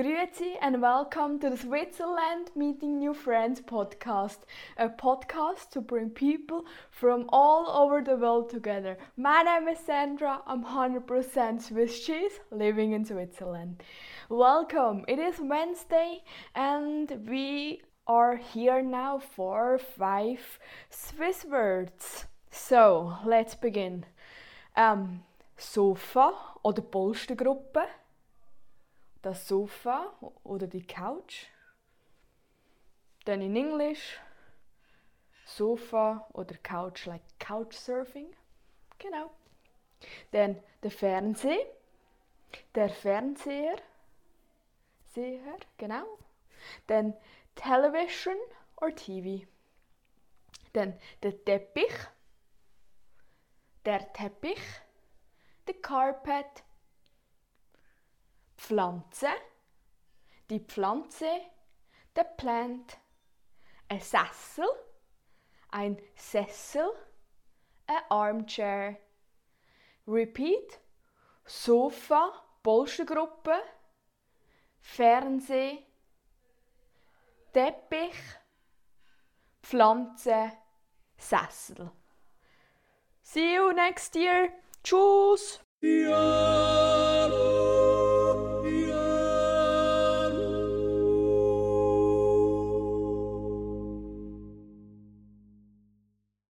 Grüezi and welcome to the Switzerland Meeting New Friends podcast, a podcast to bring people from all over the world together. My name is Sandra, I'm 100% Swiss cheese living in Switzerland. Welcome, it is Wednesday and we are here now for five Swiss words. So, let's begin. Um, Sofa oder Polstergruppe das Sofa oder die Couch. Dann in Englisch Sofa oder Couch, like Couchsurfing. Genau. Dann der Fernseher. Der Fernseher. Seher, genau. Dann Television or TV. Dann der Teppich. Der Teppich. The carpet Pflanze, die Pflanze, der Plant, ein Sessel, ein Sessel, ein Armchair. Repeat, Sofa, Polstergruppe, Fernseh, Teppich, Pflanze, Sessel. See you next year. Tschüss. Ja,